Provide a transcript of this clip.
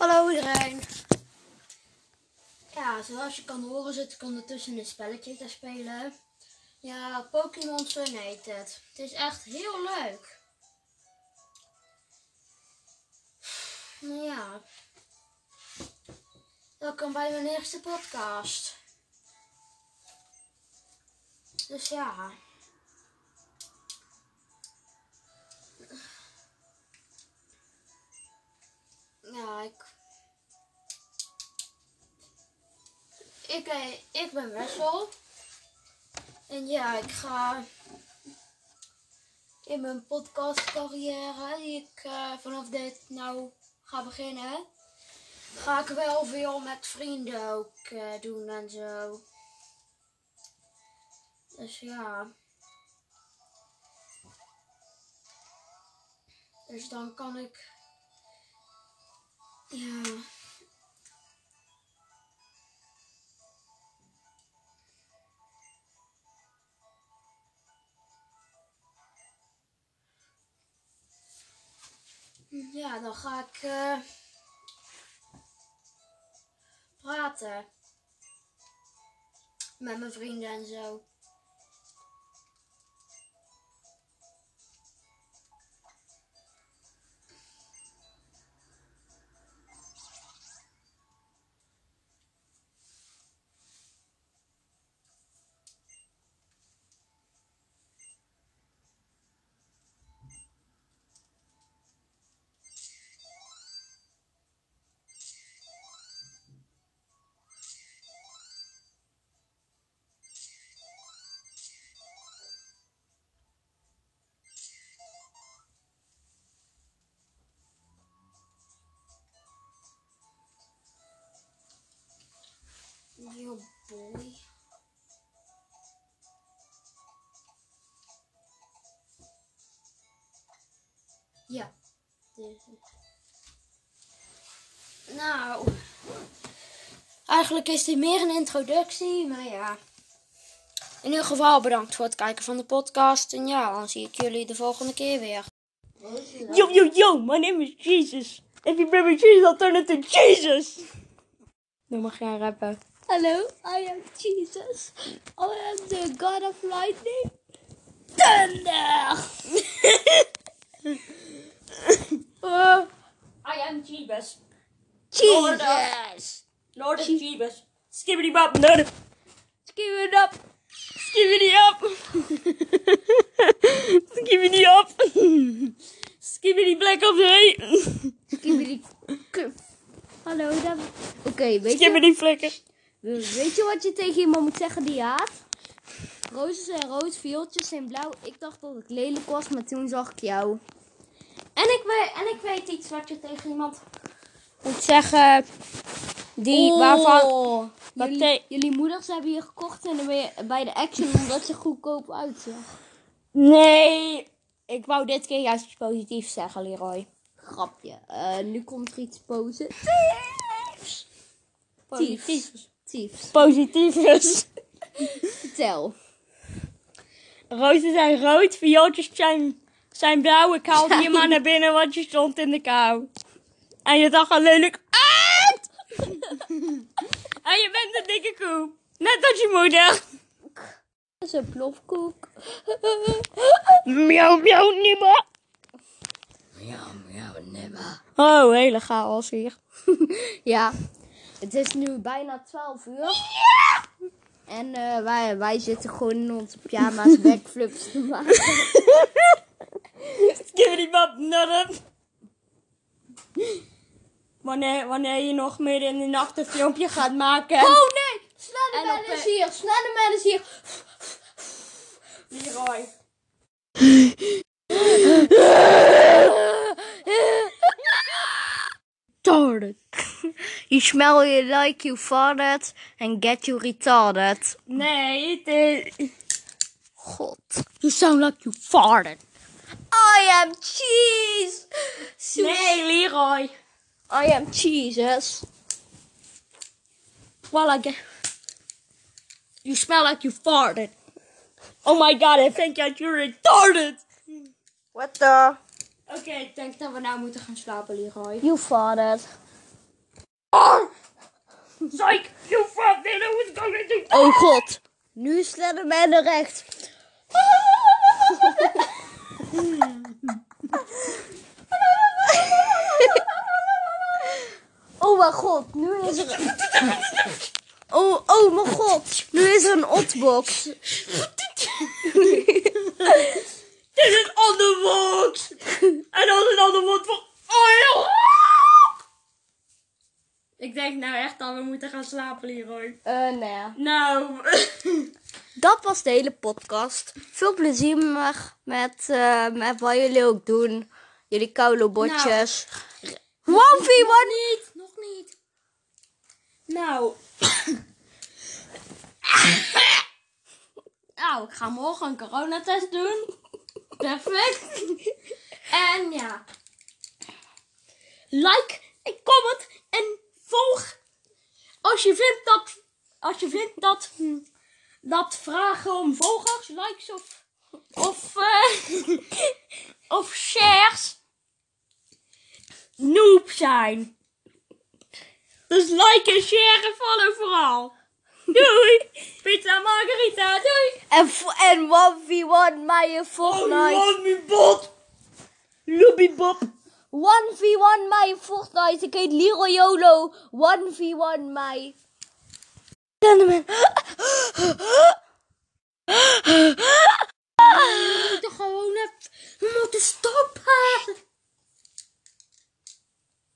Hallo iedereen. Ja, zoals je kan horen zit ik ondertussen een spelletje te spelen. Ja, Pokémon Sun heet het. Het is echt heel leuk. Nou ja. Welkom bij mijn eerste podcast. Dus ja. Ja, Eh, ik ben Wessel. En ja, ik ga in mijn podcastcarrière, die ik eh, vanaf dit nou ga beginnen, ga ik wel veel met vrienden ook eh, doen en zo. Dus ja. Dus dan kan ik. Ja. Ja, dan ga ik eh, praten met mijn vrienden en zo. Ja. deze. Nou. Eigenlijk is dit meer een introductie, maar ja. In ieder geval bedankt voor het kijken van de podcast. En ja, dan zie ik jullie de volgende keer weer. Yo, yo, yo, my name is Jesus. If you remember Jesus, I'll turn into Jesus. Nu mag jij rappen. Hello, I am Jesus. I am the God of Lightning. Thunder! Uh, I am Jeebus. Jesus! Lord of Jeebus. Skibbity bop. Give it up! Skibbity up. Skibbity up. Skibbity black of the Skibbity kuf. Hallo, dan... Oké, weet je, Skibbity flikker. weet je wat je tegen iemand moet zeggen die je haat? Rozen zijn rood, viooltjes zijn blauw. Ik dacht dat ik lelijk was, maar toen zag ik jou. En ik, weet, en ik weet iets wat je tegen iemand moet zeggen. Die, waarvan... Jullie, moeders hebben je gekocht in de, bij de Action omdat je goedkoop uitzag. Nee. Ik wou dit keer juist iets positiefs zeggen, Leroy. Grapje. Eh, nu komt er iets positiefs. Positiefs. Tiefs. Positiefs. Vertel. Rozen zijn rood, viooltjes zijn, zijn blauw. Ik haalde je maar naar binnen, want je stond in de kou. En je dacht al lelijk uit! en je bent een dikke koe. Net als je moeder. Dat is een plofkoek. Miauw, miauw, nibba. Ja, ja, never. Oh, hele chaos hier. Ja, het is nu bijna 12 uur. En eh, wij, wij zitten gewoon in onze pyjama's backflips te maken. Skibbity-bop, nudden. Wanneer, wanneer je nog midden in de nacht een filmpje gaat maken. Oh nee! Slenderman op, is hier! Slenderman is hier! Leroy. Retarded. You smell you like you farted and get you retarded. Nee, het is... God. You sound like you farted. I am cheese! Nee, Leroy. I am Jesus. Well, I guess... You smell like you farted. Oh my god, I think that you're retarded. What the? Oké, ik denk dat we nou moeten gaan slapen, Leroy. You farted. Psych, you they know what's going to. Oh god. Nu is Slenderman naar rechts. Oh mijn god, nu is er... Oh, oh mijn god, nu is er een otbox. Dit is een ander woord. En dan een ander woord voor oil. Ik denk nou echt dat we moeten gaan slapen, Leroy. Eh, nee. Nou, Dat was de hele podcast. Veel plezier met, met, eh, met wat jullie ook doen. Jullie koude botjes. One v one. niet, nog niet. Nou. nou, ik ga morgen een coronatest doen. Perfect. En ja. Like en comment en volg. Als je vindt dat, als je vindt dat, hm, dat vragen om volgers, likes of, of, eh, of shares noob zijn. Dus like en share en follow vooral. Doei. Pizza Margarita. Doei. En, en 1v1 mij Fortnite. me bot. Lobby Bob. 1v1 mij Fortnite. Ik heet Leroy YOLO. 1v1 mij. Slenderman. We moeten gewoon even... Moeten stoppen.